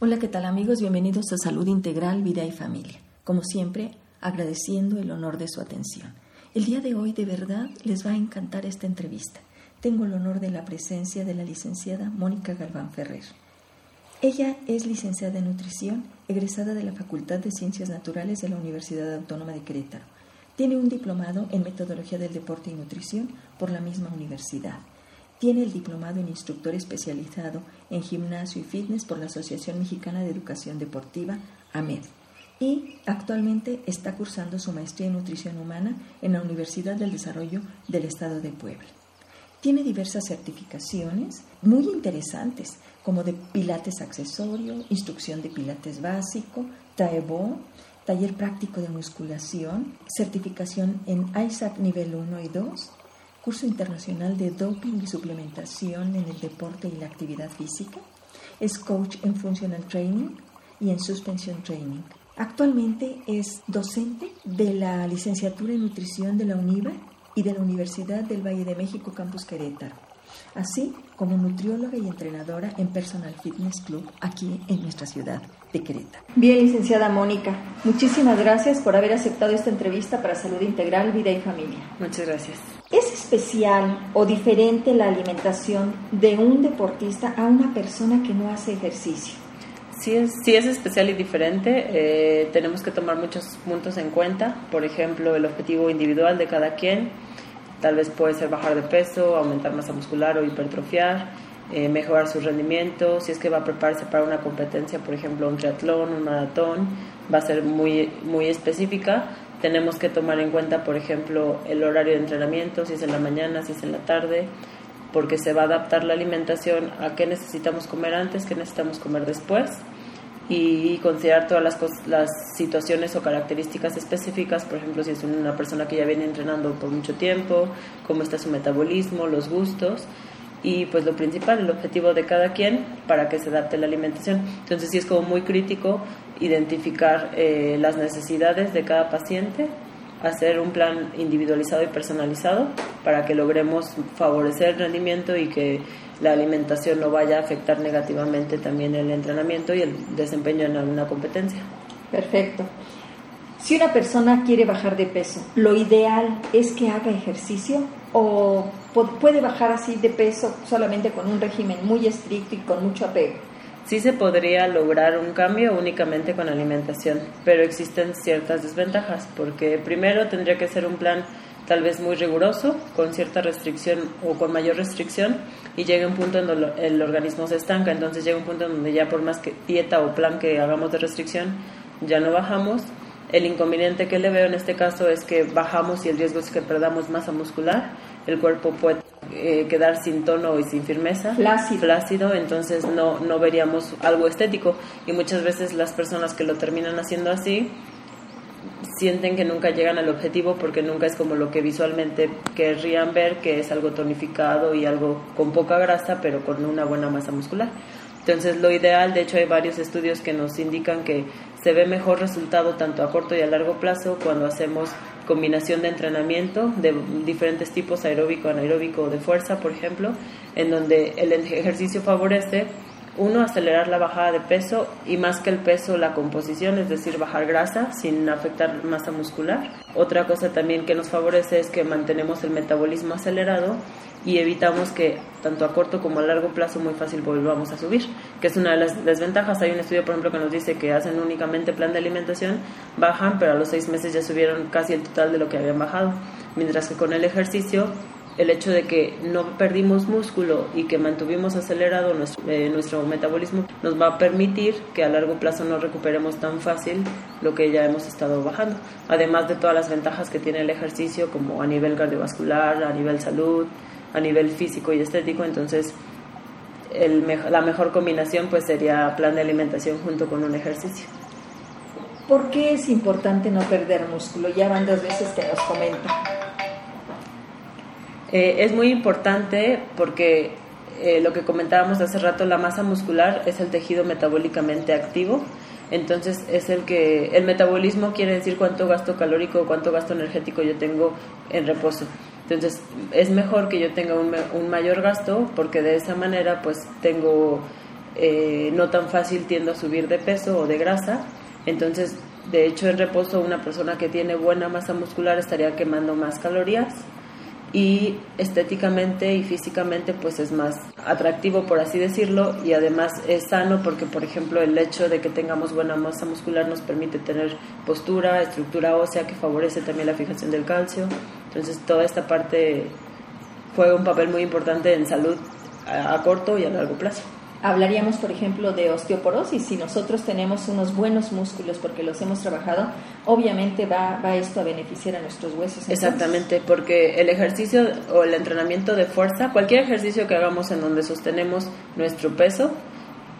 Hola, ¿qué tal amigos? Bienvenidos a Salud Integral, Vida y Familia. Como siempre, agradeciendo el honor de su atención. El día de hoy de verdad les va a encantar esta entrevista. Tengo el honor de la presencia de la licenciada Mónica Galván Ferrer. Ella es licenciada en nutrición, egresada de la Facultad de Ciencias Naturales de la Universidad Autónoma de Querétaro. Tiene un diplomado en metodología del deporte y nutrición por la misma universidad. Tiene el diplomado en instructor especializado en gimnasio y fitness por la Asociación Mexicana de Educación Deportiva, AMED. Y actualmente está cursando su maestría en nutrición humana en la Universidad del Desarrollo del Estado de Puebla. Tiene diversas certificaciones muy interesantes, como de pilates accesorio, instrucción de pilates básico, taebo, taller práctico de musculación, certificación en ISAC nivel 1 y 2, curso internacional de doping y suplementación en el deporte y la actividad física. Es coach en functional training y en suspension training. Actualmente es docente de la licenciatura en nutrición de la UNIVA y de la Universidad del Valle de México Campus Querétaro, así como nutrióloga y entrenadora en Personal Fitness Club aquí en nuestra ciudad de Querétaro. Bien, licenciada Mónica, muchísimas gracias por haber aceptado esta entrevista para Salud Integral, Vida y Familia. Muchas gracias. ¿Es especial o diferente la alimentación de un deportista a una persona que no hace ejercicio? Sí es, sí es especial y diferente. Eh, tenemos que tomar muchos puntos en cuenta. Por ejemplo, el objetivo individual de cada quien. Tal vez puede ser bajar de peso, aumentar masa muscular o hipertrofiar, eh, mejorar su rendimiento. Si es que va a prepararse para una competencia, por ejemplo, un triatlón, un maratón, va a ser muy, muy específica tenemos que tomar en cuenta, por ejemplo, el horario de entrenamiento, si es en la mañana, si es en la tarde, porque se va a adaptar la alimentación a qué necesitamos comer antes, qué necesitamos comer después y considerar todas las, las situaciones o características específicas, por ejemplo, si es una persona que ya viene entrenando por mucho tiempo, cómo está su metabolismo, los gustos y pues lo principal, el objetivo de cada quien para que se adapte la alimentación. Entonces sí es como muy crítico identificar eh, las necesidades de cada paciente, hacer un plan individualizado y personalizado para que logremos favorecer el rendimiento y que la alimentación no vaya a afectar negativamente también el entrenamiento y el desempeño en alguna competencia. Perfecto. Si una persona quiere bajar de peso, ¿lo ideal es que haga ejercicio o puede bajar así de peso solamente con un régimen muy estricto y con mucho apego? Sí se podría lograr un cambio únicamente con alimentación, pero existen ciertas desventajas, porque primero tendría que ser un plan tal vez muy riguroso, con cierta restricción o con mayor restricción, y llega un punto en donde el organismo se estanca, entonces llega un punto en donde ya por más que dieta o plan que hagamos de restricción, ya no bajamos. El inconveniente que le veo en este caso es que bajamos y el riesgo es que perdamos masa muscular, el cuerpo puede eh, quedar sin tono y sin firmeza, flácido. entonces no, no veríamos algo estético y muchas veces las personas que lo terminan haciendo así sienten que nunca llegan al objetivo porque nunca es como lo que visualmente querrían ver, que es algo tonificado y algo con poca grasa, pero con una buena masa muscular. Entonces, lo ideal, de hecho, hay varios estudios que nos indican que se ve mejor resultado tanto a corto y a largo plazo cuando hacemos combinación de entrenamiento de diferentes tipos, aeróbico, anaeróbico o de fuerza, por ejemplo, en donde el ejercicio favorece uno, acelerar la bajada de peso y más que el peso, la composición, es decir, bajar grasa sin afectar masa muscular. Otra cosa también que nos favorece es que mantenemos el metabolismo acelerado y evitamos que tanto a corto como a largo plazo muy fácil volvamos a subir, que es una de las desventajas. Hay un estudio, por ejemplo, que nos dice que hacen únicamente plan de alimentación, bajan, pero a los seis meses ya subieron casi el total de lo que habían bajado, mientras que con el ejercicio el hecho de que no perdimos músculo y que mantuvimos acelerado nuestro, eh, nuestro, metabolismo nos va a permitir que a largo plazo no recuperemos tan fácil lo que ya hemos estado bajando. Además de todas las ventajas que tiene el ejercicio como a nivel cardiovascular, a nivel salud, a nivel físico y estético, entonces el, la mejor combinación pues sería plan de alimentación junto con un ejercicio. ¿Por qué es importante no perder músculo? Ya van dos veces que nos comenta. Eh, es muy importante porque eh, lo que comentábamos hace rato, la masa muscular es el tejido metabólicamente activo. Entonces es el que el metabolismo quiere decir cuánto gasto calórico, cuánto gasto energético yo tengo en reposo. Entonces es mejor que yo tenga un, un mayor gasto porque de esa manera pues tengo eh, no tan fácil tiendo a subir de peso o de grasa. Entonces, de hecho, en reposo una persona que tiene buena masa muscular estaría quemando más calorías y estéticamente y físicamente pues es más atractivo por así decirlo y además es sano porque por ejemplo el hecho de que tengamos buena masa muscular nos permite tener postura, estructura ósea que favorece también la fijación del calcio. Entonces toda esta parte juega un papel muy importante en salud a, a corto y a largo plazo hablaríamos, por ejemplo, de osteoporosis. Si nosotros tenemos unos buenos músculos porque los hemos trabajado, obviamente va, va esto a beneficiar a nuestros huesos. Exactamente, porque el ejercicio o el entrenamiento de fuerza, cualquier ejercicio que hagamos en donde sostenemos nuestro peso,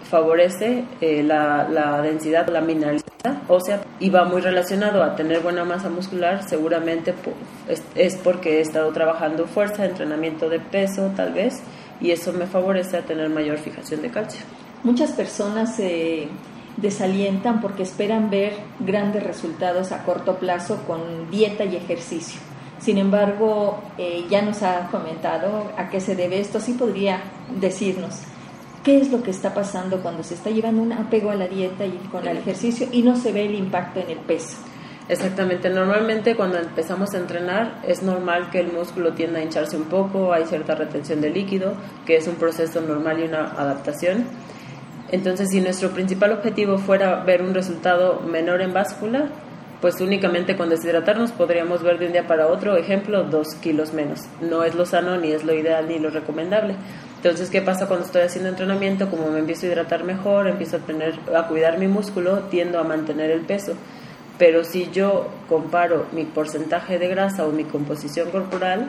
favorece eh, la, la, densidad, la mineralidad ósea y va muy relacionado a tener buena masa muscular, seguramente es, es porque he estado trabajando fuerza, entrenamiento de peso tal vez, y eso me favorece a tener mayor fijación de calcio. Muchas personas se desalientan porque esperan ver grandes resultados a corto plazo con dieta y ejercicio. Sin embargo, eh, ya nos ha comentado a qué se debe esto. Sí podría decirnos qué es lo que está pasando cuando se está llevando un apego a la dieta y con el ejercicio y no se ve el impacto en el peso. Exactamente, normalmente cuando empezamos a entrenar es normal que el músculo tienda a hincharse un poco, hay cierta retención de líquido, que es un proceso normal y una adaptación. Entonces, si nuestro principal objetivo fuera ver un resultado menor en báscula, pues únicamente con deshidratarnos podríamos ver de un día para otro, ejemplo, dos kilos menos. No es lo sano, ni es lo ideal, ni lo recomendable. Entonces, ¿qué pasa cuando estoy haciendo entrenamiento? Como me empiezo a hidratar mejor, empiezo a, tener, a cuidar mi músculo, tiendo a mantener el peso. Pero si yo comparo mi porcentaje de grasa o mi composición corporal,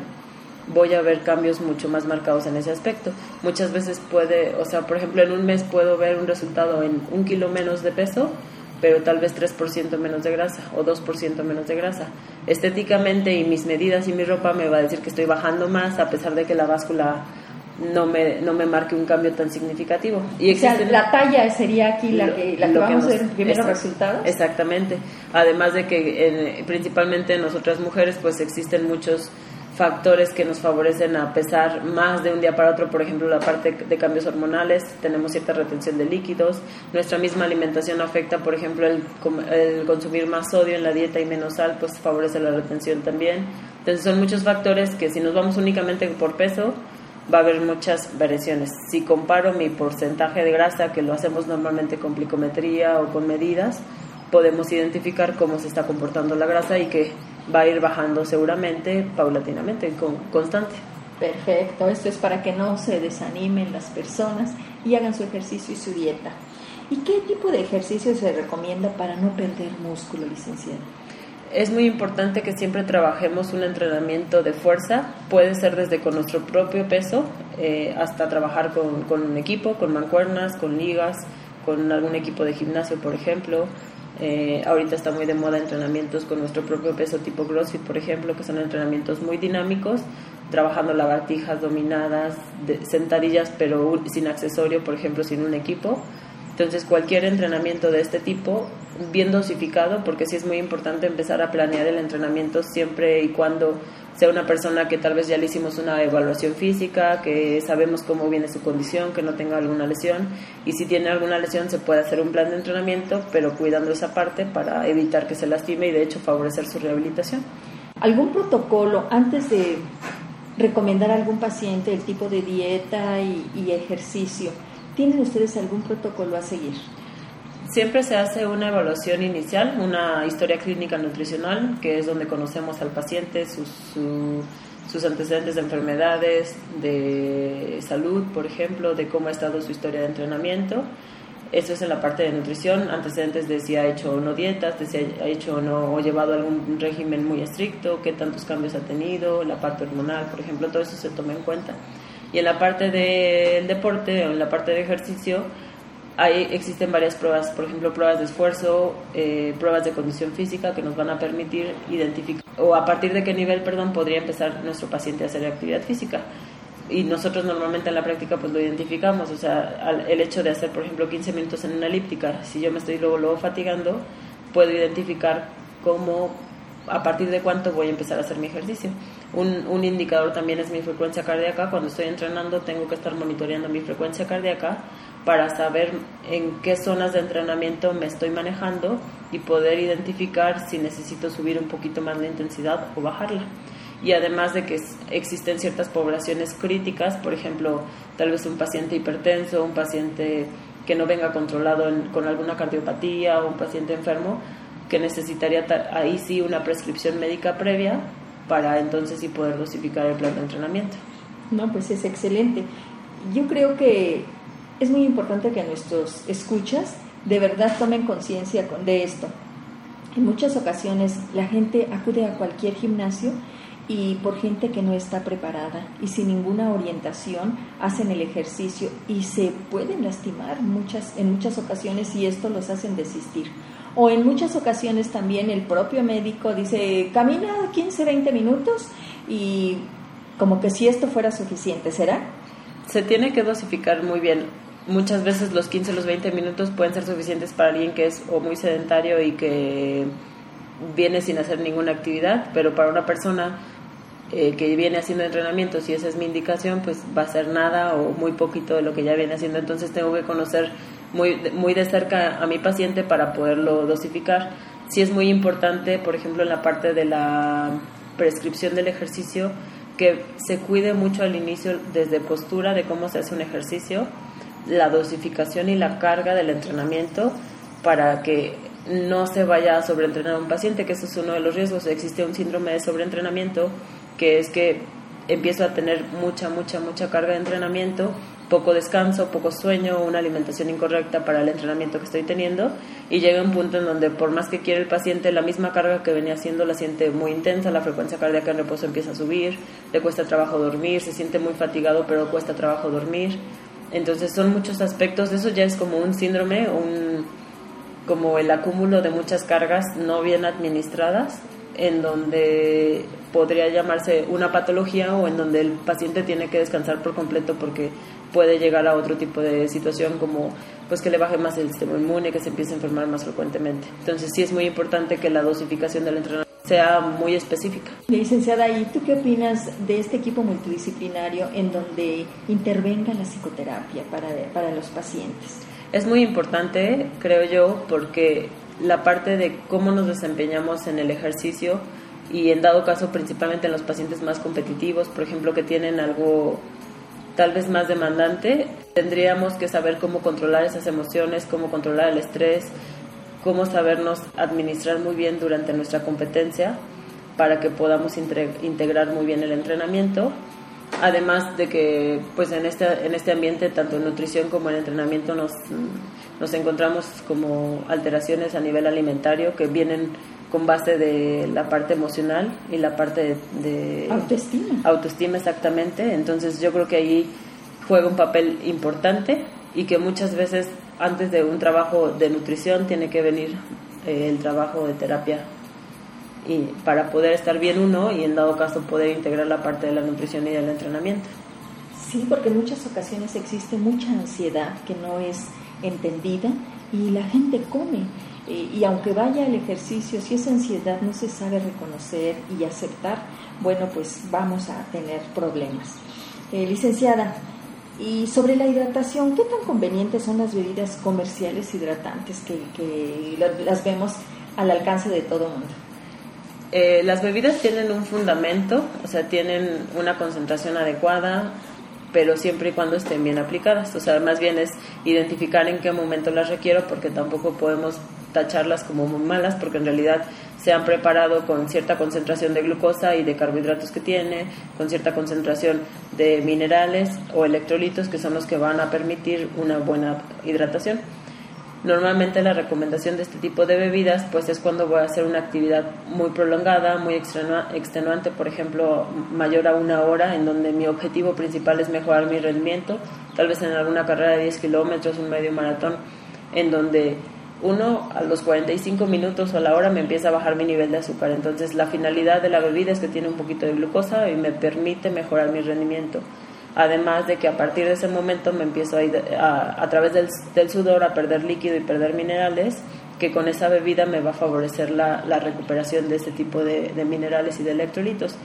voy a ver cambios mucho más marcados en ese aspecto. Muchas veces puede, o sea, por ejemplo, en un mes puedo ver un resultado en un kilo menos de peso, pero tal vez 3% menos de grasa o 2% menos de grasa. Estéticamente y mis medidas y mi ropa me va a decir que estoy bajando más a pesar de que la báscula no me, no me marque un cambio tan significativo. Y o sea, la talla sería aquí la que, la que vamos a ver en primeros resultados. Exactamente. Además de que principalmente en nosotras mujeres pues existen muchos factores que nos favorecen a pesar más de un día para otro, por ejemplo, la parte de cambios hormonales, tenemos cierta retención de líquidos, nuestra misma alimentación afecta, por ejemplo, el, el, consumir más sodio en la dieta y menos sal, pues favorece la retención también. Entonces son muchos factores que si nos vamos únicamente por peso, va a haber muchas variaciones. Si comparo mi porcentaje de grasa, que lo hacemos normalmente con plicometría o con medidas, podemos identificar cómo se está comportando la grasa y que va a ir bajando seguramente, paulatinamente, con, constante. Perfecto, esto es para que no se desanimen las personas y hagan su ejercicio y su dieta. ¿Y qué tipo de ejercicio se recomienda para no perder músculo, licenciado? Es muy importante que siempre trabajemos un entrenamiento de fuerza, puede ser desde con nuestro propio peso eh, hasta trabajar con, con, un equipo, con mancuernas, con ligas, con algún equipo de gimnasio, por ejemplo. Eh, ahorita está muy de moda entrenamientos con nuestro propio peso tipo CrossFit, por ejemplo, que son entrenamientos muy dinámicos, trabajando lagartijas dominadas, sentadillas pero sin accesorio, por ejemplo, sin un equipo entonces, cualquier entrenamiento de este tipo, bien dosificado, porque sí es muy importante empezar a planear el entrenamiento siempre y cuando sea una persona que tal vez ya le hicimos una evaluación física, que sabemos cómo viene su condición, que no tenga alguna lesión, y si tiene alguna lesión se puede hacer un plan de entrenamiento, pero cuidando esa parte para evitar que se lastime y de hecho favorecer su rehabilitación. ¿Algún protocolo antes de recomendar a algún paciente el tipo de dieta y, y ejercicio? ¿Tienen ustedes algún protocolo a seguir? Siempre se hace una evaluación inicial, una historia clínica nutricional, que es donde conocemos al paciente, sus, sus antecedentes de enfermedades, de salud, por ejemplo, de cómo ha estado su historia de entrenamiento. Eso es en la parte de nutrición, antecedentes de si ha hecho o no dietas, de si ha hecho o no o llevado algún régimen muy estricto, qué tantos cambios ha tenido, la parte hormonal, por ejemplo, todo eso se toma en cuenta. Y en la parte del deporte o en la parte de ejercicio, hay, existen varias pruebas, por ejemplo, pruebas de esfuerzo, eh, pruebas de condición física que nos van a permitir identificar, o a partir de qué nivel, perdón, podría empezar nuestro paciente a hacer actividad física. Y nosotros normalmente en la práctica pues lo identificamos, o sea, el hecho de hacer, por ejemplo, 15 minutos en una elíptica, si yo me estoy luego, luego fatigando, puedo identificar cómo a partir de cuánto voy a empezar a hacer mi ejercicio. Un, un, indicador también es mi frecuencia cardíaca. Cuando estoy entrenando tengo que estar monitoreando mi frecuencia cardíaca para saber en qué zonas de entrenamiento me estoy manejando y poder identificar si necesito subir un poquito más la intensidad o bajarla. Y además de que existen ciertas poblaciones críticas, por ejemplo, tal vez un paciente hipertenso, un paciente que no venga controlado con alguna cardiopatía o un paciente enfermo, que necesitaría ahí sí una prescripción médica previa para entonces sí poder dosificar el plan de entrenamiento. No, pues es excelente. Yo creo que es muy importante que nuestros escuchas de verdad tomen conciencia de esto. En muchas ocasiones la gente acude a cualquier gimnasio y por gente que no está preparada y sin ninguna orientación hacen el ejercicio y se pueden lastimar muchas, en muchas ocasiones y esto los hacen desistir. O en muchas ocasiones también el propio médico dice, camina 15, 20 minutos y como que si esto fuera suficiente, ¿será? Se tiene que dosificar muy bien. Muchas veces los 15, los 20 minutos pueden ser suficientes para alguien que es o muy sedentario y que viene sin hacer ninguna actividad, pero para una persona eh, que viene haciendo entrenamiento, si esa es mi indicación, pues va a ser nada o muy poquito de lo que ya viene haciendo. Entonces tengo que conocer muy, muy de cerca a mi paciente para poderlo dosificar. Sí es muy importante, por ejemplo, en la parte de la prescripción del ejercicio, que se cuide mucho al inicio desde postura de cómo se hace un ejercicio, la dosificación y la carga del entrenamiento para que no se vaya a sobreentrenar a un paciente, que eso es uno de los riesgos. Existe un síndrome de sobreentrenamiento, que es que empiezo a tener mucha, mucha, mucha carga de entrenamiento poco descanso, poco sueño, una alimentación incorrecta para el entrenamiento que estoy teniendo y llega un punto en donde por más que quiere el paciente la misma carga que venía haciendo la siente muy intensa, la frecuencia cardíaca en reposo empieza a subir, le cuesta trabajo dormir, se siente muy fatigado pero cuesta trabajo dormir. Entonces son muchos aspectos, eso ya es como un síndrome, un como el acúmulo de muchas cargas no bien administradas en donde podría llamarse una patología o en donde el paciente tiene que descansar por completo porque puede llegar a otro tipo de situación como pues que le baje más el sistema inmune, que se empiece a enfermar más frecuentemente. Entonces sí es muy importante que la dosificación del entrenamiento sea muy específica. Licenciada, ¿y tú qué opinas de este equipo multidisciplinario en donde intervenga la psicoterapia para, para los pacientes? Es muy importante, creo yo, porque la parte de cómo nos desempeñamos en el ejercicio y en dado caso principalmente en los pacientes más competitivos, por ejemplo, que tienen algo tal vez más demandante, tendríamos que saber cómo controlar esas emociones, cómo controlar el estrés, cómo sabernos administrar muy bien durante nuestra competencia para que podamos integrar muy bien el entrenamiento. Además de que pues en este, en este ambiente, tanto en nutrición como en entrenamiento, nos, nos encontramos como alteraciones a nivel alimentario que vienen con base de la parte emocional y la parte de, autoestima. Autoestima exactamente. Entonces yo creo que ahí juega un papel importante y que muchas veces antes de un trabajo de nutrición tiene que venir eh, el trabajo de terapia y para poder estar bien uno y en dado caso poder integrar la parte de la nutrición y del entrenamiento. Sí, porque en muchas ocasiones existe mucha ansiedad que no es entendida y la gente come y aunque vaya al ejercicio, si esa ansiedad no se sabe reconocer y aceptar, bueno, pues vamos a tener problemas. Eh, licenciada, y sobre la hidratación, ¿qué tan convenientes son las bebidas comerciales hidratantes que, las vemos al alcance de todo el mundo? Eh, las bebidas tienen un fundamento, o sea, tienen una concentración adecuada, pero siempre y cuando estén bien aplicadas. O sea, más bien es identificar en qué momento las requiero, porque tampoco podemos tacharlas como muy malas porque en realidad se han preparado con cierta concentración de glucosa y de carbohidratos que tiene, con cierta concentración de minerales o electrolitos que son los que van a permitir una buena hidratación. Normalmente la recomendación de este tipo de bebidas pues es cuando voy a hacer una actividad muy prolongada, muy extenuante, por ejemplo, mayor a una hora, en donde mi objetivo principal es mejorar mi rendimiento, tal vez en alguna carrera de 10 kilómetros, un medio maratón, en donde uno a los 45 minutos o a la hora me empieza a bajar mi nivel de azúcar. Entonces la finalidad de la bebida es que tiene un poquito de glucosa y me permite mejorar mi rendimiento. Además de que a partir de ese momento me empiezo a, ir a, través del, sudor a perder líquido y perder minerales, que con esa bebida me va a favorecer la, recuperación de ese tipo de, de minerales y de electrolitos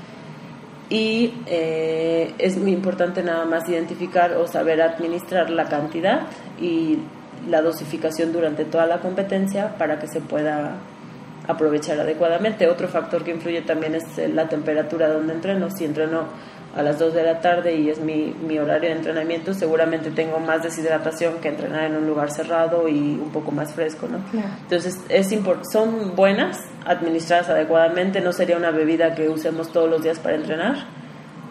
y eh, es muy importante nada más identificar o saber administrar la cantidad y la dosificación durante toda la competencia para que se pueda aprovechar adecuadamente. Otro factor que influye también es la temperatura donde entreno. Si entreno a las 2 de la tarde y es mi, mi horario de entrenamiento, seguramente tengo más deshidratación que entrenar en un lugar cerrado y un poco más fresco, ¿no? Entonces, es son buenas, administradas adecuadamente, no sería una bebida que usemos todos los días para entrenar,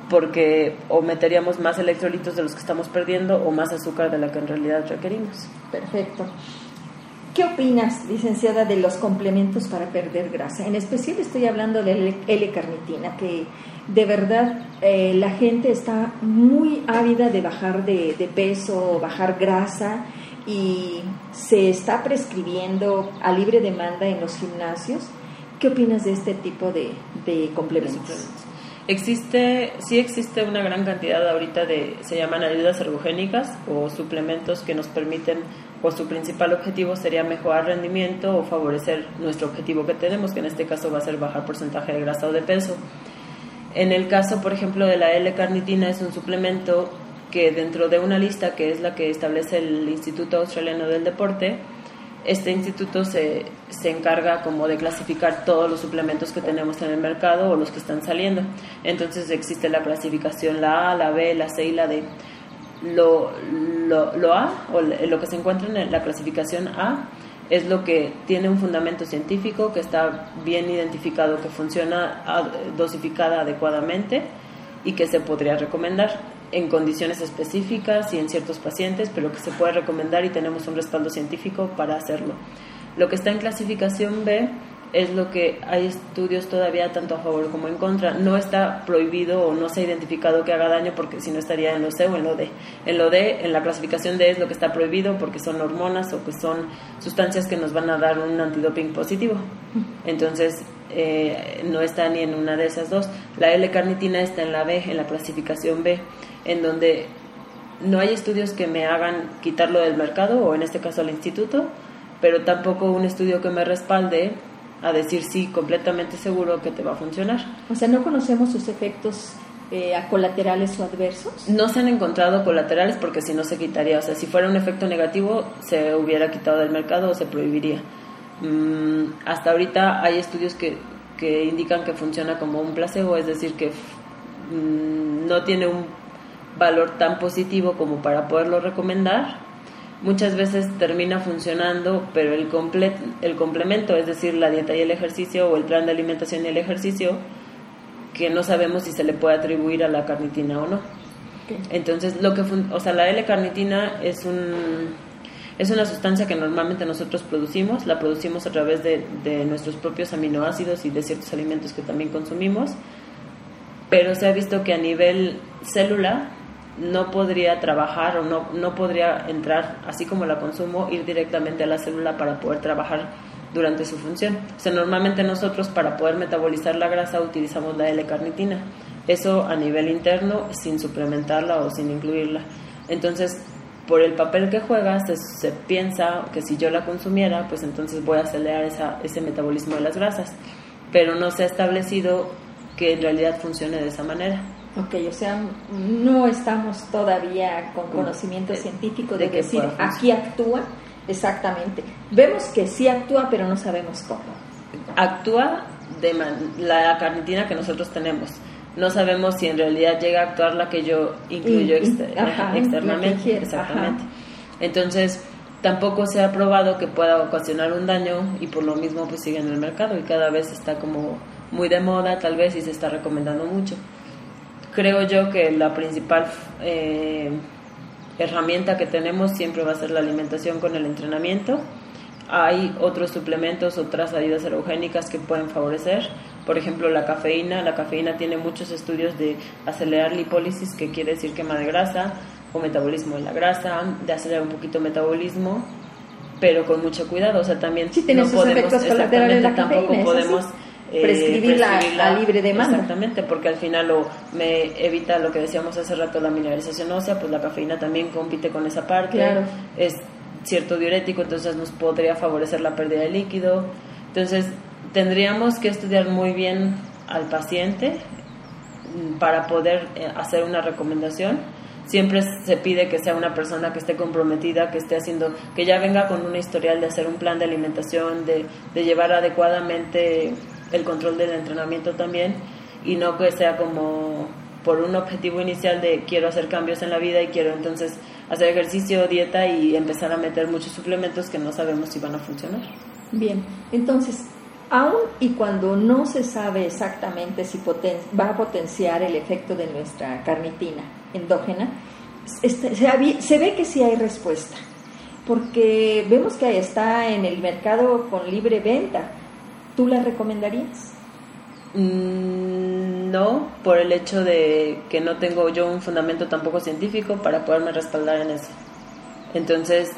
porque o meteríamos más electrolitos de los que estamos perdiendo o más azúcar de la que en realidad requerimos. Perfecto. ¿Qué opinas, licenciada, de los complementos para perder grasa? En especial estoy hablando de L-carnitina, que de verdad eh, la gente está muy ávida de bajar de, de peso, bajar grasa y se está prescribiendo a libre demanda en los gimnasios. ¿Qué opinas de este tipo de, de complementos? Existe, sí existe una gran cantidad ahorita de, se llaman ayudas ergogénicas o suplementos que nos permiten, o su principal objetivo sería mejorar rendimiento o favorecer nuestro objetivo que tenemos, que en este caso va a ser bajar porcentaje de grasa o de peso. En el caso, por ejemplo, de la L-carnitina es un suplemento que dentro de una lista que es la que establece el Instituto Australiano del Deporte, este instituto se, se, encarga como de clasificar todos los suplementos que tenemos en el mercado o los que están saliendo. Entonces existe la clasificación la A, la B, la C y la D. Lo, lo, lo A, o lo que se encuentra en la clasificación A, es lo que tiene un fundamento científico, que está bien identificado, que funciona dosificada adecuadamente y que se podría recomendar en condiciones específicas y en ciertos pacientes, pero que se puede recomendar y tenemos un respaldo científico para hacerlo. Lo que está en clasificación B es lo que hay estudios todavía tanto a favor como en contra. No está prohibido o no se ha identificado que haga daño porque si no estaría en lo C o en lo D. En lo D, en la clasificación D es lo que está prohibido porque son hormonas o que son sustancias que nos van a dar un antidoping positivo. Entonces, eh, no está ni en una de esas dos. La L-carnitina está en la B, en la clasificación B en donde no hay estudios que me hagan quitarlo del mercado o en este caso al instituto, pero tampoco un estudio que me respalde a decir sí, completamente seguro que te va a funcionar. O sea, no conocemos sus efectos eh, colaterales o adversos. No se han encontrado colaterales porque si no se quitaría. O sea, si fuera un efecto negativo, se hubiera quitado del mercado o se prohibiría. Mm, hasta ahorita hay estudios que, que indican que funciona como un placebo, es decir, que mm, no tiene un valor tan positivo como para poderlo recomendar, muchas veces termina funcionando, pero el, el complemento, es decir, la dieta y el ejercicio o el plan de alimentación y el ejercicio, que no sabemos si se le puede atribuir a la carnitina o no. Entonces, lo que o sea, la L-carnitina es un es una sustancia que normalmente nosotros producimos, la producimos a través de, de nuestros propios aminoácidos y de ciertos alimentos que también consumimos, pero se ha visto que a nivel célula no podría trabajar o no, no podría entrar, así como la consumo, ir directamente a la célula para poder trabajar durante su función. O sea, normalmente nosotros para poder metabolizar la grasa utilizamos la L-carnitina. Eso a nivel interno sin suplementarla o sin incluirla. Entonces, por el papel que juega, se, se piensa que si yo la consumiera, pues entonces voy a acelerar esa, ese metabolismo de las grasas. Pero no se ha establecido que en realidad funcione de esa manera. Ok, o sea, no estamos todavía con conocimiento científico de, decir aquí actúa exactamente. Vemos que sí actúa, pero no sabemos cómo. Actúa de la carnitina que nosotros tenemos. No sabemos si en realidad llega a actuar la que yo incluyo externamente. Exactamente. Entonces, tampoco se ha probado que pueda ocasionar un daño y por lo mismo pues sigue en el mercado y cada vez está como muy de moda tal vez y se está recomendando mucho creo yo que la principal eh, herramienta que tenemos siempre va a ser la alimentación con el entrenamiento. Hay otros suplementos, otras ayudas erogénicas que pueden favorecer. Por ejemplo, la cafeína. La cafeína tiene muchos estudios de acelerar lipólisis, que quiere decir quema de grasa, o metabolismo de la grasa, de acelerar un poquito el metabolismo, pero con mucho cuidado. O sea, también sí, no podemos, exactamente, tampoco podemos eh, prescribirla, a libre demanda. Exactamente, porque al final lo, me evita lo que decíamos hace rato, la mineralización ósea, pues la cafeína también compite con esa parte. Es cierto diurético, entonces nos podría favorecer la pérdida de líquido. Entonces, tendríamos que estudiar muy bien al paciente mm, para poder eh, hacer una recomendación. siempre se pide que sea una persona que esté comprometida, que esté haciendo, que ya venga con una historial de hacer un plan de alimentación, de, de llevar adecuadamente el control del entrenamiento también y no que sea como por un objetivo inicial de quiero hacer cambios en la vida y quiero entonces hacer ejercicio, dieta y empezar a meter muchos suplementos que no sabemos si van a funcionar. Bien, entonces, aún y cuando no se sabe exactamente si va a potenciar el efecto de nuestra carnitina endógena, este, se, ve que sí hay respuesta, porque vemos que está en el mercado con libre venta. ¿Tú la recomendarías? Mm, no, por el hecho de que no tengo yo un fundamento tampoco científico para poderme respaldar en eso. Entonces,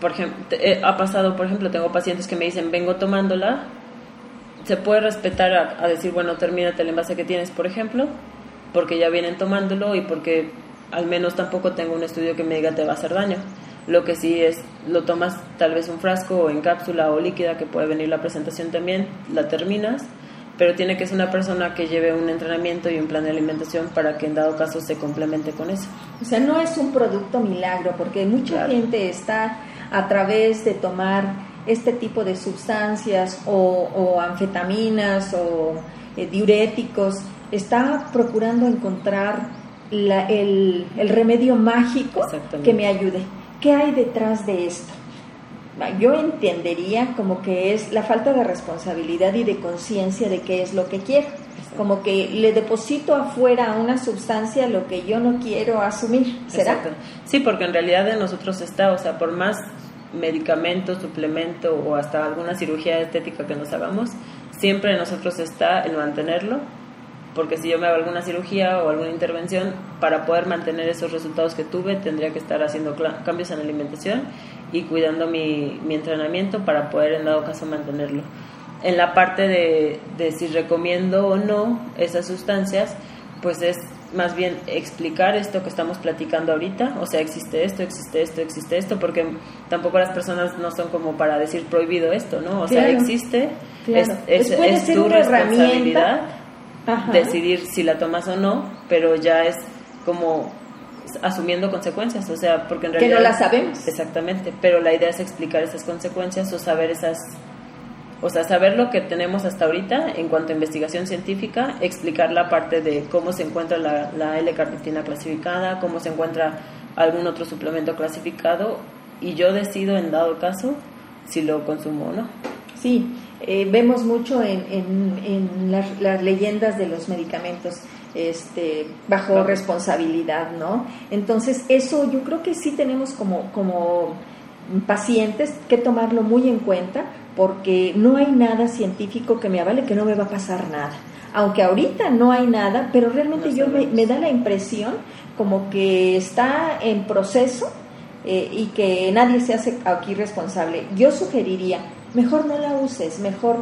por ejemplo, eh, ha pasado, por ejemplo, tengo pacientes que me dicen, vengo tomándola, se puede respetar a, decir, bueno, termínate el envase que tienes, por ejemplo, porque ya vienen tomándolo y porque al menos tampoco tengo un estudio que me diga te va a hacer daño. Lo que sí es, lo tomas tal vez un frasco o en cápsula o líquida, que puede venir la presentación también, la terminas, pero tiene que ser una persona que lleve un entrenamiento y un plan de alimentación para que en dado caso se complemente con eso. O sea, no es un producto milagro, porque mucha gente está a través de tomar este tipo de sustancias o, anfetaminas o eh, diuréticos, está procurando encontrar el, remedio mágico que me ayude. ¿Qué hay detrás de esto? Yo entendería como que es la falta de responsabilidad y de conciencia de qué es lo que quiero. Como que le deposito afuera a una sustancia lo que yo no quiero asumir. ¿Será? Sí, porque en realidad de nosotros está, o sea, por más medicamento, suplemento o hasta alguna cirugía estética que nos hagamos, siempre en nosotros está el mantenerlo, porque si yo me hago alguna cirugía o alguna intervención, para poder mantener esos resultados que tuve, tendría que estar haciendo cambios en la alimentación y cuidando mi, mi entrenamiento para poder en dado caso mantenerlo. En la parte de, de si recomiendo o no esas sustancias, pues es más bien explicar esto que estamos platicando ahorita, o sea, existe esto, existe esto, existe esto, porque tampoco las personas no son como para decir prohibido esto, ¿no? O sea, existe, es, es, tu decidir si la tomas o no, pero ya es como asumiendo consecuencias, o sea, porque en realidad... Que no las sabemos. Exactamente, pero la idea es explicar esas consecuencias o saber esas o sea, saber lo que tenemos hasta ahorita en cuanto a investigación científica, explicar la parte de cómo se encuentra la, la L-carnitina clasificada, cómo se encuentra algún otro suplemento clasificado y yo decido en dado caso si lo consumo o no. Sí, eh, vemos mucho en, en, las, leyendas de los medicamentos este, bajo responsabilidad, ¿no? Entonces, eso yo creo que sí tenemos como, como pacientes que tomarlo muy en cuenta porque no hay nada científico que me avale que no me va a pasar nada. Aunque ahorita no hay nada, pero realmente yo me, da la impresión como que está en proceso eh, y que nadie se hace aquí responsable. Yo sugeriría, mejor no la uses, mejor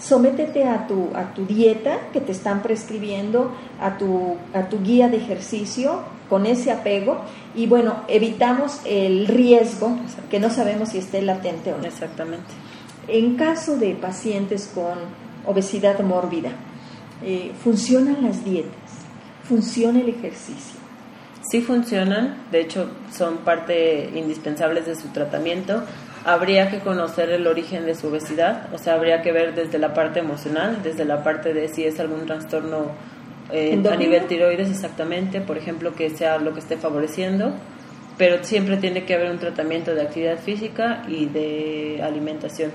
sométete a tu, a tu dieta que te están prescribiendo, a tu, a tu guía de ejercicio con ese apego y bueno, evitamos el riesgo que no sabemos si esté latente o no. Exactamente. En caso de pacientes con obesidad mórbida, eh, ¿funcionan las dietas? ¿Funciona el ejercicio? Sí funcionan, de hecho son parte indispensables de su tratamiento. Habría que conocer el origen de su obesidad, o sea, habría que ver desde la parte emocional, desde la parte de si es algún trastorno eh, a nivel tiroides exactamente, por ejemplo, que sea lo que esté favoreciendo, pero siempre tiene que haber un tratamiento de actividad física y de alimentación.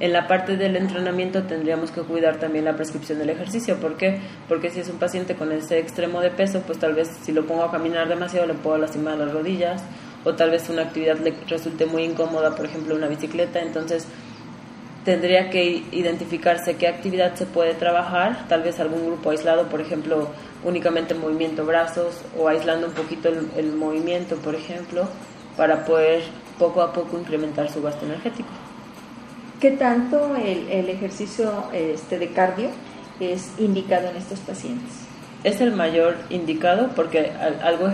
En la parte del entrenamiento tendríamos que cuidar también la prescripción del ejercicio. ¿Por qué? Porque si es un paciente con ese extremo de peso, pues tal vez si lo pongo a caminar demasiado le puedo lastimar las rodillas o tal vez una actividad le resulte muy incómoda, por ejemplo una bicicleta. Entonces tendría que identificarse qué actividad se puede trabajar, tal vez algún grupo aislado, por ejemplo, únicamente movimiento brazos o aislando un poquito el, el movimiento, por ejemplo, para poder poco a poco incrementar su gasto energético. ¿Qué tanto el, ejercicio este, de cardio es indicado en estos pacientes? Es el mayor indicado porque algo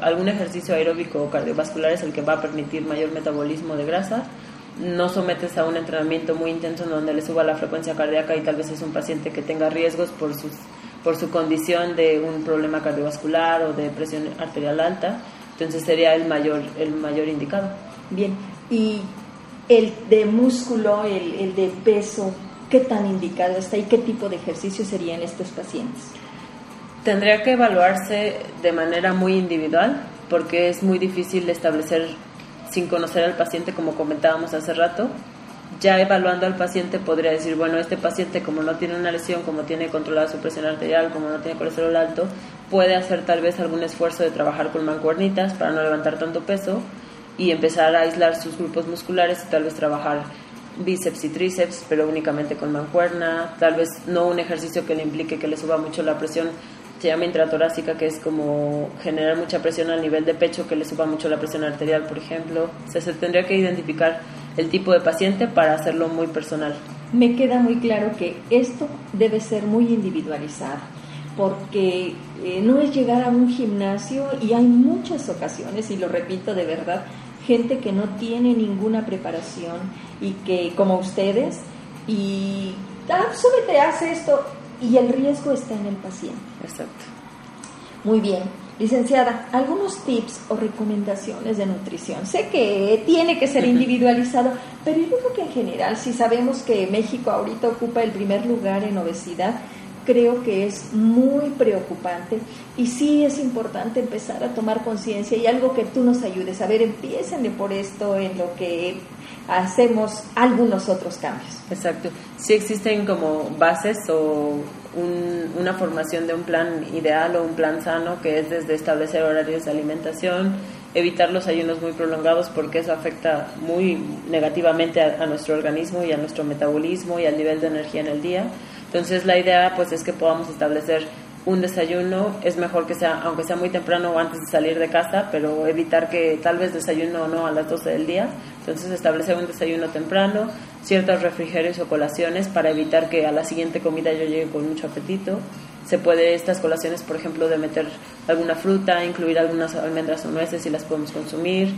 algún ejercicio aeróbico o cardiovascular es el que va a permitir mayor metabolismo de grasa. No sometes a un entrenamiento muy intenso en donde le suba la frecuencia cardíaca y tal vez es un paciente que tenga riesgos por sus por su condición de un problema cardiovascular o de presión arterial alta, entonces sería el mayor, el mayor indicado. Bien, y el de músculo, el, el de peso, ¿qué tan indicado está y qué tipo de ejercicio sería en estos pacientes? Tendría que evaluarse de manera muy individual porque es muy difícil establecer sin conocer al paciente como comentábamos hace rato. Ya evaluando al paciente podría decir, bueno, este paciente como no tiene una lesión, como tiene controlada su presión arterial, como no tiene colesterol alto, puede hacer tal vez algún esfuerzo de trabajar con mancuernitas para no levantar tanto peso y empezar a aislar sus grupos musculares y tal vez trabajar bíceps y tríceps, pero únicamente con mancuerna, tal vez no un ejercicio que le implique que le suba mucho la presión, se llama intratorácica, que es como generar mucha presión al nivel de pecho, que le suba mucho la presión arterial, por ejemplo. Se tendría que identificar el tipo de paciente para hacerlo muy personal. Me queda muy claro que esto debe ser muy individualizado, porque eh, no es llegar a un gimnasio y hay muchas ocasiones, y lo repito de verdad, gente que no tiene ninguna preparación y que, como ustedes, y ah, súbete, haz esto, y el riesgo está en el paciente. Exacto. Muy bien. Licenciada, algunos tips o recomendaciones de nutrición. Sé que tiene que ser individualizado, pero yo creo que en general, si sabemos que México ahorita ocupa el primer lugar en obesidad, creo que es muy preocupante y sí es importante empezar a tomar conciencia y algo que tú nos ayudes. A ver, empiecenle por esto en lo que hacemos algunos otros cambios. Exacto. Sí existen como bases o una formación de un plan ideal o un plan sano que es desde establecer horarios de alimentación, evitar los ayunos muy prolongados porque eso afecta muy negativamente a nuestro organismo y a nuestro metabolismo y al nivel de energía en el día entonces la idea pues es que podamos establecer un desayuno, es mejor que sea, aunque sea muy temprano o antes de salir de casa, pero evitar que tal vez desayuno o no a las 12 del día. Entonces establecer un desayuno temprano, ciertos refrigerios o colaciones para evitar que a la siguiente comida yo llegue con mucho apetito. Se puede estas colaciones, por ejemplo, de meter alguna fruta, incluir algunas almendras o nueces y las podemos consumir.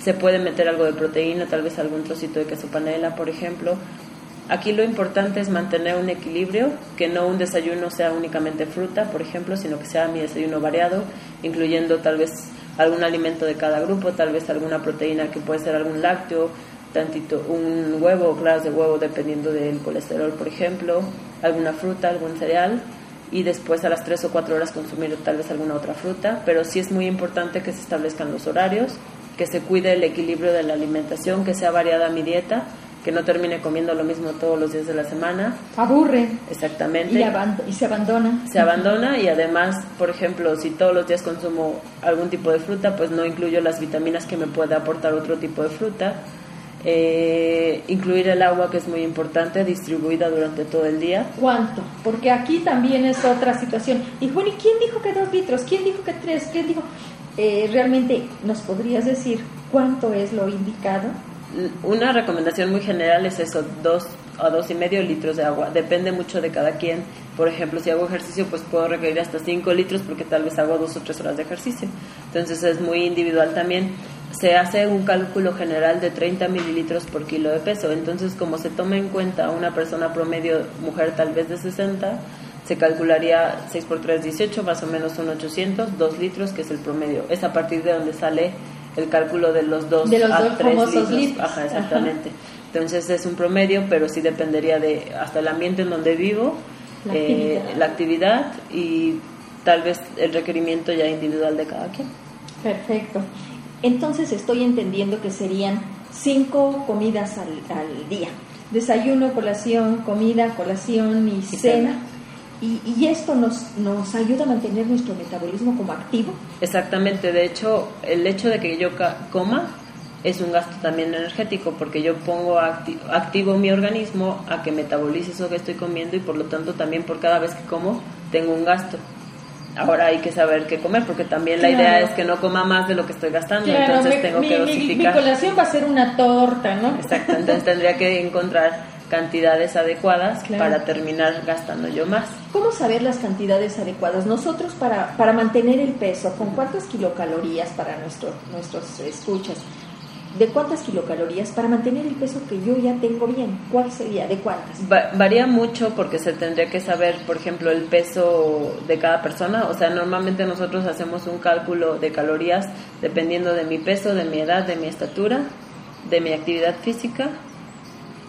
Se puede meter algo de proteína, tal vez algún trocito de queso panela, por ejemplo, Aquí lo importante es mantener un equilibrio, que no un desayuno sea únicamente fruta, por ejemplo, sino que sea mi desayuno variado, incluyendo tal vez algún alimento de cada grupo, tal vez alguna proteína que puede ser algún lácteo, tantito un huevo o claras de huevo dependiendo del colesterol, por ejemplo, alguna fruta, algún cereal y después a las 3 o 4 horas consumir tal vez alguna otra fruta, pero sí es muy importante que se establezcan los horarios, que se cuide el equilibrio de la alimentación, que sea variada mi dieta que no termine comiendo lo mismo todos los días de la semana. Aburre. Exactamente. Y, se abandona. Se abandona y además, por ejemplo, si todos los días consumo algún tipo de fruta, pues no incluyo las vitaminas que me puede aportar otro tipo de fruta. Eh, incluir el agua, que es muy importante, distribuida durante todo el día. ¿Cuánto? Porque aquí también es otra situación. Y bueno, ¿y quién dijo que dos litros? ¿Quién dijo que tres? ¿Quién dijo? Eh, realmente, ¿nos podrías decir cuánto es lo indicado? Una recomendación muy general es eso, dos a dos y medio litros de agua. Depende mucho de cada quien. Por ejemplo, si hago ejercicio, pues puedo requerir hasta cinco litros porque tal vez hago dos o tres horas de ejercicio. Entonces es muy individual también. Se hace un cálculo general de 30 mililitros por kilo de peso. Entonces, como se toma en cuenta una persona promedio, mujer tal vez de 60, se calcularía 6 por 3, 18, más o menos son 800, 2 litros, que es el promedio. Es a partir de donde sale el cálculo de los dos de los a dos tres litros. Ajá, exactamente. Entonces es un promedio, pero sí dependería de hasta el ambiente en donde vivo, la, eh, actividad. la actividad y tal vez el requerimiento ya individual de cada quien. Perfecto. Entonces estoy entendiendo que serían cinco comidas al, al día. Desayuno, colación, comida, colación y, cena. Y, esto nos, nos ayuda a mantener nuestro metabolismo como activo. Exactamente, de hecho, el hecho de que yo coma es un gasto también energético porque yo pongo activo mi organismo a que metabolice eso que estoy comiendo y por lo tanto también por cada vez que como tengo un gasto. Ahora hay que saber qué comer porque también la idea es que no coma más de lo que estoy gastando, entonces tengo que dosificar. Mi, colación va a ser una torta, ¿no? Exacto, entonces tendría que encontrar cantidades adecuadas para terminar gastando yo más. ¿Cómo saber las cantidades adecuadas? Nosotros para, para mantener el peso, ¿con cuántas kilocalorías para nuestro, nuestros escuchas? ¿De cuántas kilocalorías para mantener el peso que yo ya tengo bien? ¿Cuál sería? ¿De cuántas? varía mucho porque se tendría que saber, por ejemplo, el peso de cada persona. O sea, normalmente nosotros hacemos un cálculo de calorías dependiendo de mi peso, de mi edad, de mi estatura, de mi actividad física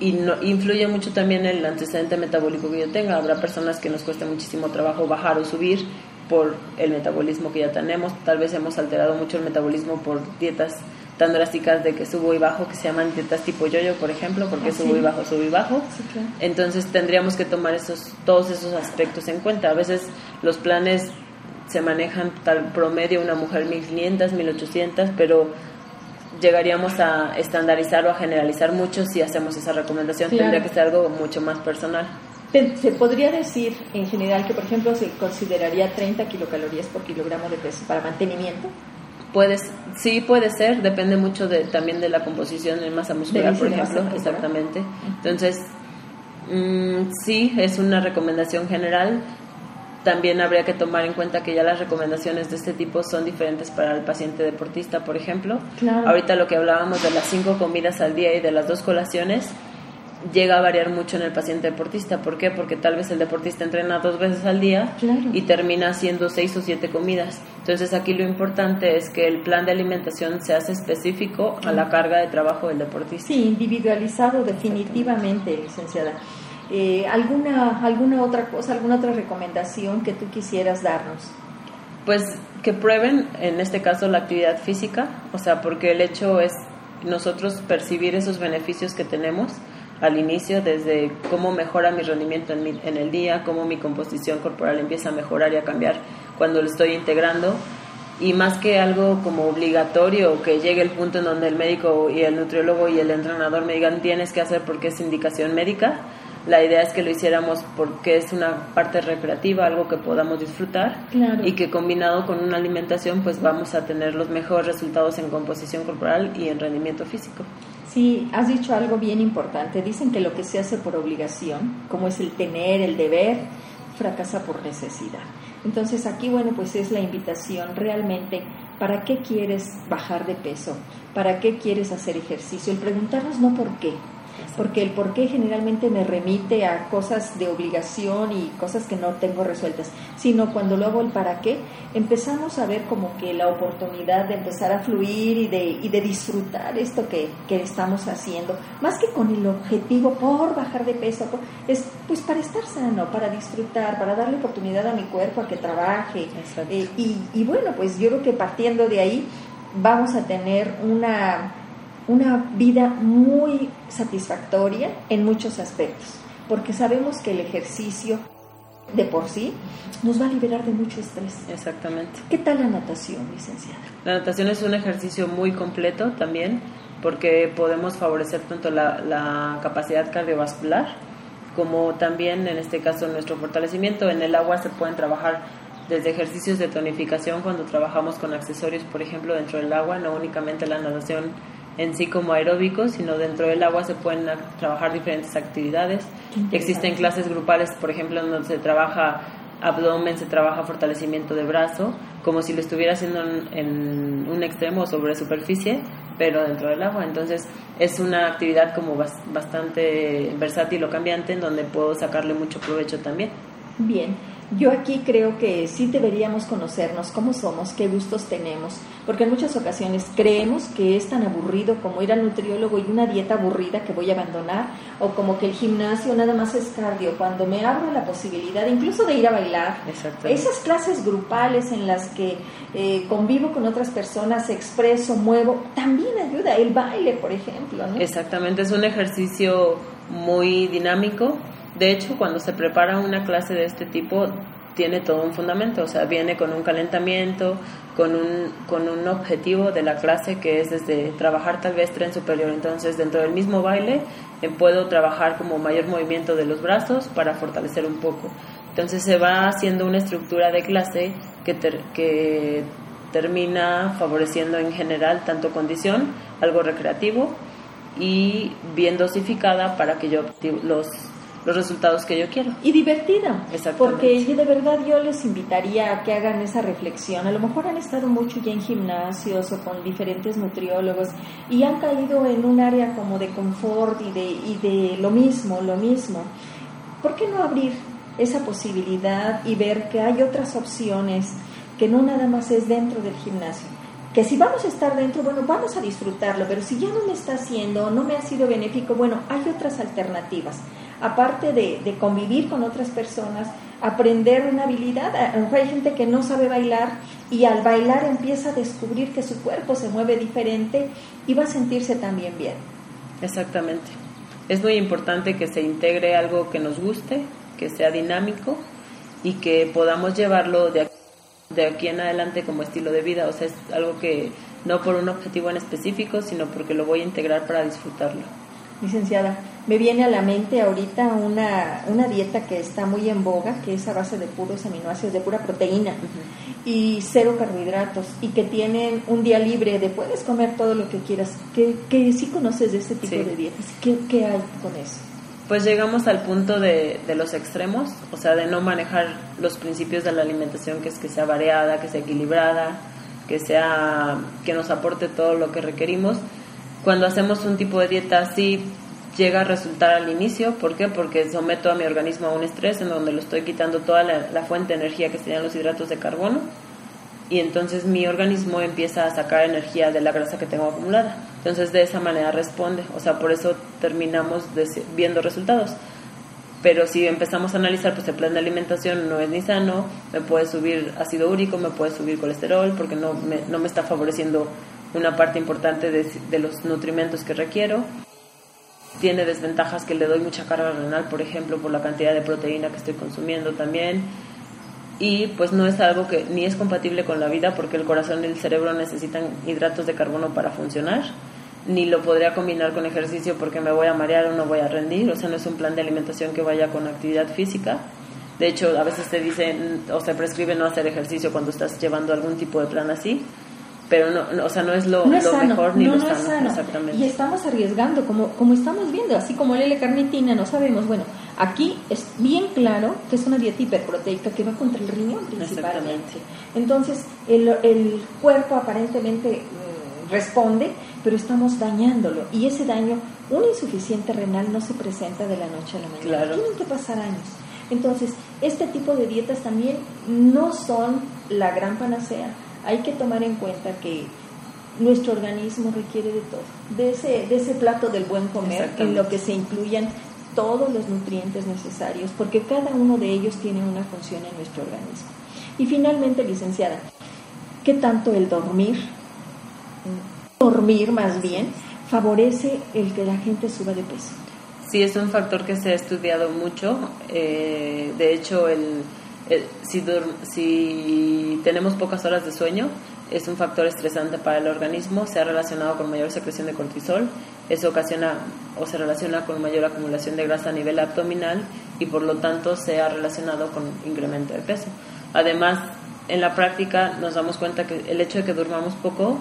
y no, influye mucho también el antecedente metabólico que yo tenga. Habrá personas que nos cueste muchísimo trabajo bajar o subir por el metabolismo que ya tenemos. Tal vez hemos alterado mucho el metabolismo por dietas tan drásticas de que subo y bajo, que se llaman dietas tipo yoyo, por ejemplo, porque ah, subo y bajo, subo y bajo. Entonces tendríamos que tomar esos, todos esos aspectos en cuenta. A veces los planes se manejan tal promedio una mujer 1500, 1800, pero llegaríamos a estandarizar o a generalizar mucho si hacemos esa recomendación. Tendría que ser algo mucho más personal. Se podría decir en general que, por ejemplo, se consideraría 30 kilocalorías por kilogramo de peso para mantenimiento. Puedes, sí puede ser, depende mucho de, también de la composición de masa muscular, por ejemplo, exactamente. Entonces, mm, sí, es una recomendación general. También habría que tomar en cuenta que ya las recomendaciones de este tipo son diferentes para el paciente deportista, por ejemplo. Ahorita lo que hablábamos de las cinco comidas al día y de las dos colaciones, llega a variar mucho en el paciente deportista. ¿Por qué? Porque tal vez el deportista entrena dos veces al día y termina haciendo seis o siete comidas. Entonces aquí lo importante es que el plan de alimentación se hace específico a la carga de trabajo del deportista. Sí, individualizado definitivamente, licenciada. Eh, ¿alguna, ¿Alguna otra cosa, alguna otra recomendación que tú quisieras darnos? Pues que prueben, en este caso, la actividad física, o sea, porque el hecho es nosotros percibir esos beneficios que tenemos al inicio, desde cómo mejora mi rendimiento en, en el día, cómo mi composición corporal empieza a mejorar y a cambiar cuando lo estoy integrando. Y más que algo como obligatorio, que llegue el punto en donde el médico y el nutriólogo y el entrenador me digan tienes que hacer porque es indicación médica, la idea es que lo hiciéramos porque es una parte recreativa, algo que podamos disfrutar y que combinado con una alimentación pues vamos a tener los mejores resultados en composición corporal y en rendimiento físico. Sí, has dicho algo bien importante. Dicen que lo que se hace por obligación, como es el tener, el deber, fracasa por necesidad. Entonces aquí, bueno, pues es la invitación realmente, ¿para qué quieres bajar de peso? ¿Para qué quieres hacer ejercicio? El preguntarnos no por qué, porque el por qué generalmente me remite a cosas de obligación y cosas que no tengo resueltas, sino cuando luego el para qué, empezamos a ver como que la oportunidad de empezar a fluir y de, y de disfrutar esto que, que estamos haciendo, más que con el objetivo por bajar de peso, es pues para estar sano, para disfrutar, para darle oportunidad a mi cuerpo a que trabaje. Eh, y, y bueno, pues yo creo que partiendo de ahí vamos a tener una una vida muy satisfactoria en muchos aspectos, porque sabemos que el ejercicio de por sí nos va a liberar de mucho estrés. Exactamente. ¿Qué tal la natación, licenciada? La natación es un ejercicio muy completo también, porque podemos favorecer tanto la, la capacidad cardiovascular como también en este caso nuestro fortalecimiento. En el agua se pueden trabajar desde ejercicios de tonificación cuando trabajamos con accesorios, por ejemplo, dentro del agua, no únicamente la natación en sí como aeróbicos, sino dentro del agua se pueden trabajar diferentes actividades. Existen clases grupales, por ejemplo, donde se trabaja abdomen, se trabaja fortalecimiento de brazo, como si lo estuviera haciendo en, un extremo sobre superficie, pero dentro del agua. Entonces es una actividad como bastante versátil o cambiante en donde puedo sacarle mucho provecho también. Bien, yo aquí creo que sí deberíamos conocernos cómo somos, qué gustos tenemos, porque en muchas ocasiones creemos que es tan aburrido como ir al nutriólogo y una dieta aburrida que voy a abandonar, o como que el gimnasio nada más es cardio, cuando me abro la posibilidad incluso de ir a bailar, esas clases grupales en las que eh, convivo con otras personas, expreso, muevo, también ayuda, el baile, por ejemplo. Exactamente, es un ejercicio muy dinámico de hecho, cuando se prepara una clase de este tipo, tiene todo un fundamento, o sea, viene con un calentamiento, con un, con un objetivo de la clase que es desde trabajar tal vez tren superior. Entonces, dentro del mismo baile, eh, puedo trabajar como mayor movimiento de los brazos para fortalecer un poco. Entonces, se va haciendo una estructura de clase que, que termina favoreciendo en general tanto condición, algo recreativo y bien dosificada para que yo los los resultados que yo quiero. Y divertida. Exactamente. Porque de verdad yo les invitaría a que hagan esa reflexión. A lo mejor han estado mucho ya en gimnasios o con diferentes nutriólogos y han caído en un área como de confort y de, y de lo mismo, lo mismo. ¿Por qué no abrir esa posibilidad y ver que hay otras opciones, que no nada más es dentro del gimnasio? Que si vamos a estar dentro, bueno, vamos a disfrutarlo, pero si ya no me está haciendo, no me ha sido benéfico, bueno, hay otras alternativas aparte de, convivir con otras personas, aprender una habilidad. Hay gente que no sabe bailar y al bailar empieza a descubrir que su cuerpo se mueve diferente y va a sentirse también bien. Exactamente. Es muy importante que se integre algo que nos guste, que sea dinámico y que podamos llevarlo de aquí, de aquí en adelante como estilo de vida. O sea, es algo que no por un objetivo en específico, sino porque lo voy a integrar para disfrutarlo. Licenciada, me viene a la mente ahorita una, una dieta que está muy en boga, que es a base de puros aminoácidos, de pura proteína y cero carbohidratos y que tienen un día libre de puedes comer todo lo que quieras. ¿Qué, qué sí conoces de ese tipo de dietas? ¿Qué, ¿Qué, hay con eso? Pues llegamos al punto de, los extremos, o sea, de no manejar los principios de la alimentación, que es que sea variada, que sea equilibrada, que sea que nos aporte todo lo que requerimos cuando hacemos un tipo de dieta así, llega a resultar al inicio. ¿Por qué? Porque someto a mi organismo a un estrés en donde lo estoy quitando toda la, fuente de energía que serían los hidratos de carbono. Y entonces mi organismo empieza a sacar energía de la grasa que tengo acumulada. Entonces de esa manera responde. O sea, por eso terminamos viendo resultados. Pero si empezamos a analizar, pues el plan de alimentación no es ni sano, me puede subir ácido úrico, me puede subir colesterol, porque no me, no me está favoreciendo una parte importante de, los nutrimentos que requiero. Tiene desventajas que le doy mucha carga renal, por ejemplo, por la cantidad de proteína que estoy consumiendo también. Y pues no es algo que ni es compatible con la vida porque el corazón y el cerebro necesitan hidratos de carbono para funcionar, ni lo podría combinar con ejercicio porque me voy a marear o no voy a rendir, o sea, no es un plan de alimentación que vaya con actividad física. De hecho, a veces te dicen o se prescribe no hacer ejercicio cuando estás llevando algún tipo de plan así, pero no, o sea, no es lo, mejor ni lo sano, Exactamente. Y estamos arriesgando, como, como estamos viendo, así como la L-carnitina, no sabemos. Bueno, aquí es bien claro que es una dieta hiperproteica que va contra el riñón principalmente. Entonces, el, el cuerpo aparentemente mm, responde, pero estamos dañándolo. Y ese daño, un insuficiente renal no se presenta de la noche a la mañana. Claro. Tienen que pasar años. Entonces, este tipo de dietas también no son la gran panacea hay que tomar en cuenta que nuestro organismo requiere de todo, de ese, de ese plato del buen comer, en lo que se incluyan todos los nutrientes necesarios, porque cada uno de ellos tiene una función en nuestro organismo. Y finalmente, licenciada, ¿qué tanto el dormir, dormir más bien, favorece el que la gente suba de peso? Sí, es un factor que se ha estudiado mucho. Eh, de hecho, el, eh, si, si tenemos pocas horas de sueño, es un factor estresante para el organismo, se ha relacionado con mayor secreción de cortisol, eso ocasiona o se relaciona con mayor acumulación de grasa a nivel abdominal y por lo tanto se ha relacionado con incremento de peso. Además, en la práctica nos damos cuenta que el hecho de que durmamos poco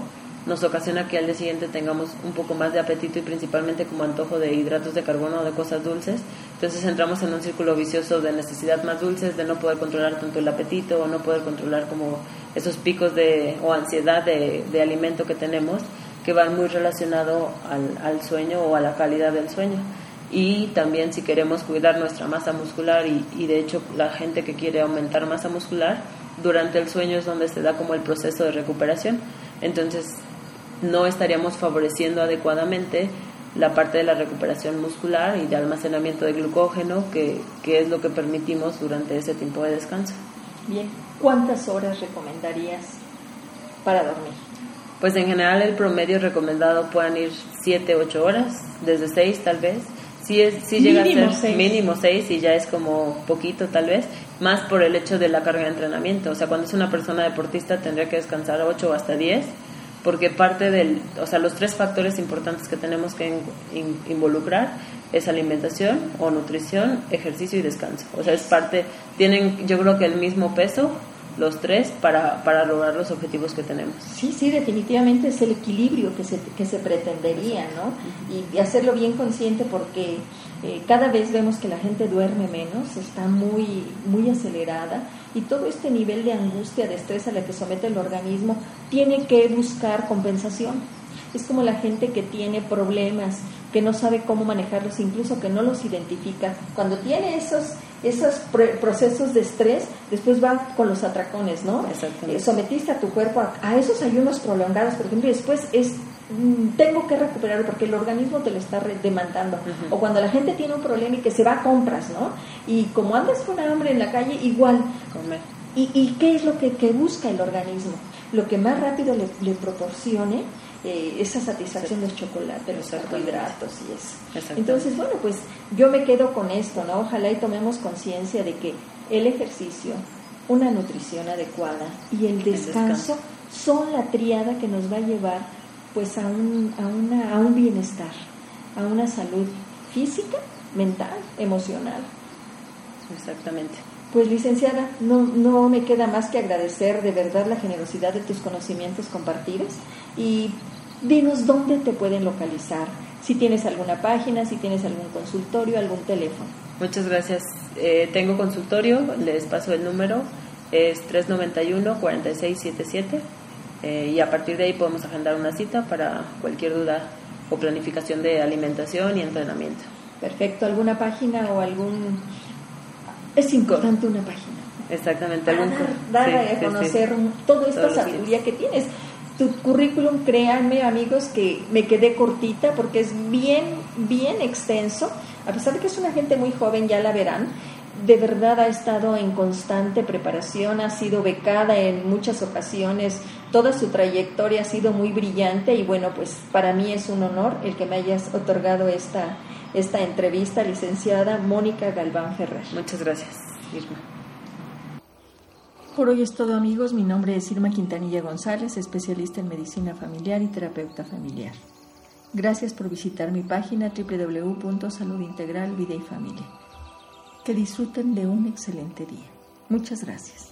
nos ocasiona que al día siguiente tengamos un poco más de apetito y principalmente como antojo de hidratos de carbono o de cosas dulces. Entonces entramos en un círculo vicioso de necesidad más dulces, de no poder controlar tanto el apetito o no poder controlar como esos picos de, o ansiedad de, de alimento que tenemos que van muy relacionado al, sueño o a la calidad del sueño. Y también si queremos cuidar nuestra masa muscular y, y de hecho la gente que quiere aumentar masa muscular, durante el sueño es donde se da como el proceso de recuperación. Entonces no estaríamos favoreciendo adecuadamente la parte de la recuperación muscular y de almacenamiento de glucógeno, que, es lo que permitimos durante ese tiempo de descanso. Bien, ¿cuántas horas recomendarías para dormir? Pues en general el promedio recomendado puedan ir 7, 8 horas, desde 6 tal vez. Si, es, si llega a ser mínimo 6 y ya es como poquito tal vez, más por el hecho de la carga de entrenamiento. O sea, cuando es una persona deportista tendría que descansar 8 o hasta 10 porque parte del, o sea, los tres factores importantes que tenemos que involucrar es alimentación o nutrición, ejercicio y descanso. O sea, es parte, tienen yo creo que el mismo peso, los tres para, para lograr los objetivos que tenemos. Sí, sí, definitivamente es el equilibrio que se, que se pretendería, ¿no? Y, hacerlo bien consciente porque eh, cada vez vemos que la gente duerme menos, está muy, muy acelerada y todo este nivel de angustia, de estrés a la que somete el organismo tiene que buscar compensación. Es como la gente que tiene problemas, que no sabe cómo manejarlos, incluso que no los identifica. Cuando tiene esos esos procesos de estrés, después van con los atracones, ¿no? Eh, sometiste a tu cuerpo a, esos ayunos prolongados, por ejemplo, y después es mm, tengo que recuperarlo porque el organismo te lo está demandando. O cuando la gente tiene un problema y que se va a compras, ¿no? Y como andas con hambre en la calle, igual. Comer. ¿Y, ¿Y, qué es lo que, que, busca el organismo? Lo que más rápido le, le proporcione eh, esa satisfacción del chocolate, los carbohidratos y eso. Entonces, bueno, pues yo me quedo con esto, ¿no? Ojalá y tomemos conciencia de que el ejercicio, una nutrición adecuada y el descanso, son la triada que nos va a llevar pues a un, a, una, a un bienestar, a una salud física, mental, emocional. Exactamente. Pues licenciada, no, no me queda más que agradecer de verdad la generosidad de tus conocimientos compartidos y dinos dónde te pueden localizar, si tienes alguna página, si tienes algún consultorio, algún teléfono. Muchas gracias. Eh, tengo consultorio, les paso el número, es 391-4677 eh, y a partir de ahí podemos agendar una cita para cualquier duda o planificación de alimentación y entrenamiento. Perfecto, ¿alguna página o algún... Es importante una página. Exactamente, algún... Dar, dar a conocer toda esta sabiduría que tienes tu currículum, créanme amigos que me quedé cortita porque es bien, bien extenso, a pesar de que es una gente muy joven, ya la verán, de verdad ha estado en constante preparación, ha sido becada en muchas ocasiones, toda su trayectoria ha sido muy brillante y bueno, pues para mí es un honor el que me hayas otorgado esta, esta entrevista, licenciada Mónica Galván Ferrer. Muchas gracias, Irma. Por hoy es todo amigos, mi nombre es Irma Quintanilla González, especialista en medicina familiar y terapeuta familiar. Gracias por visitar mi página www.saludintegral vida y familia. Que disfruten de un excelente día. Muchas gracias.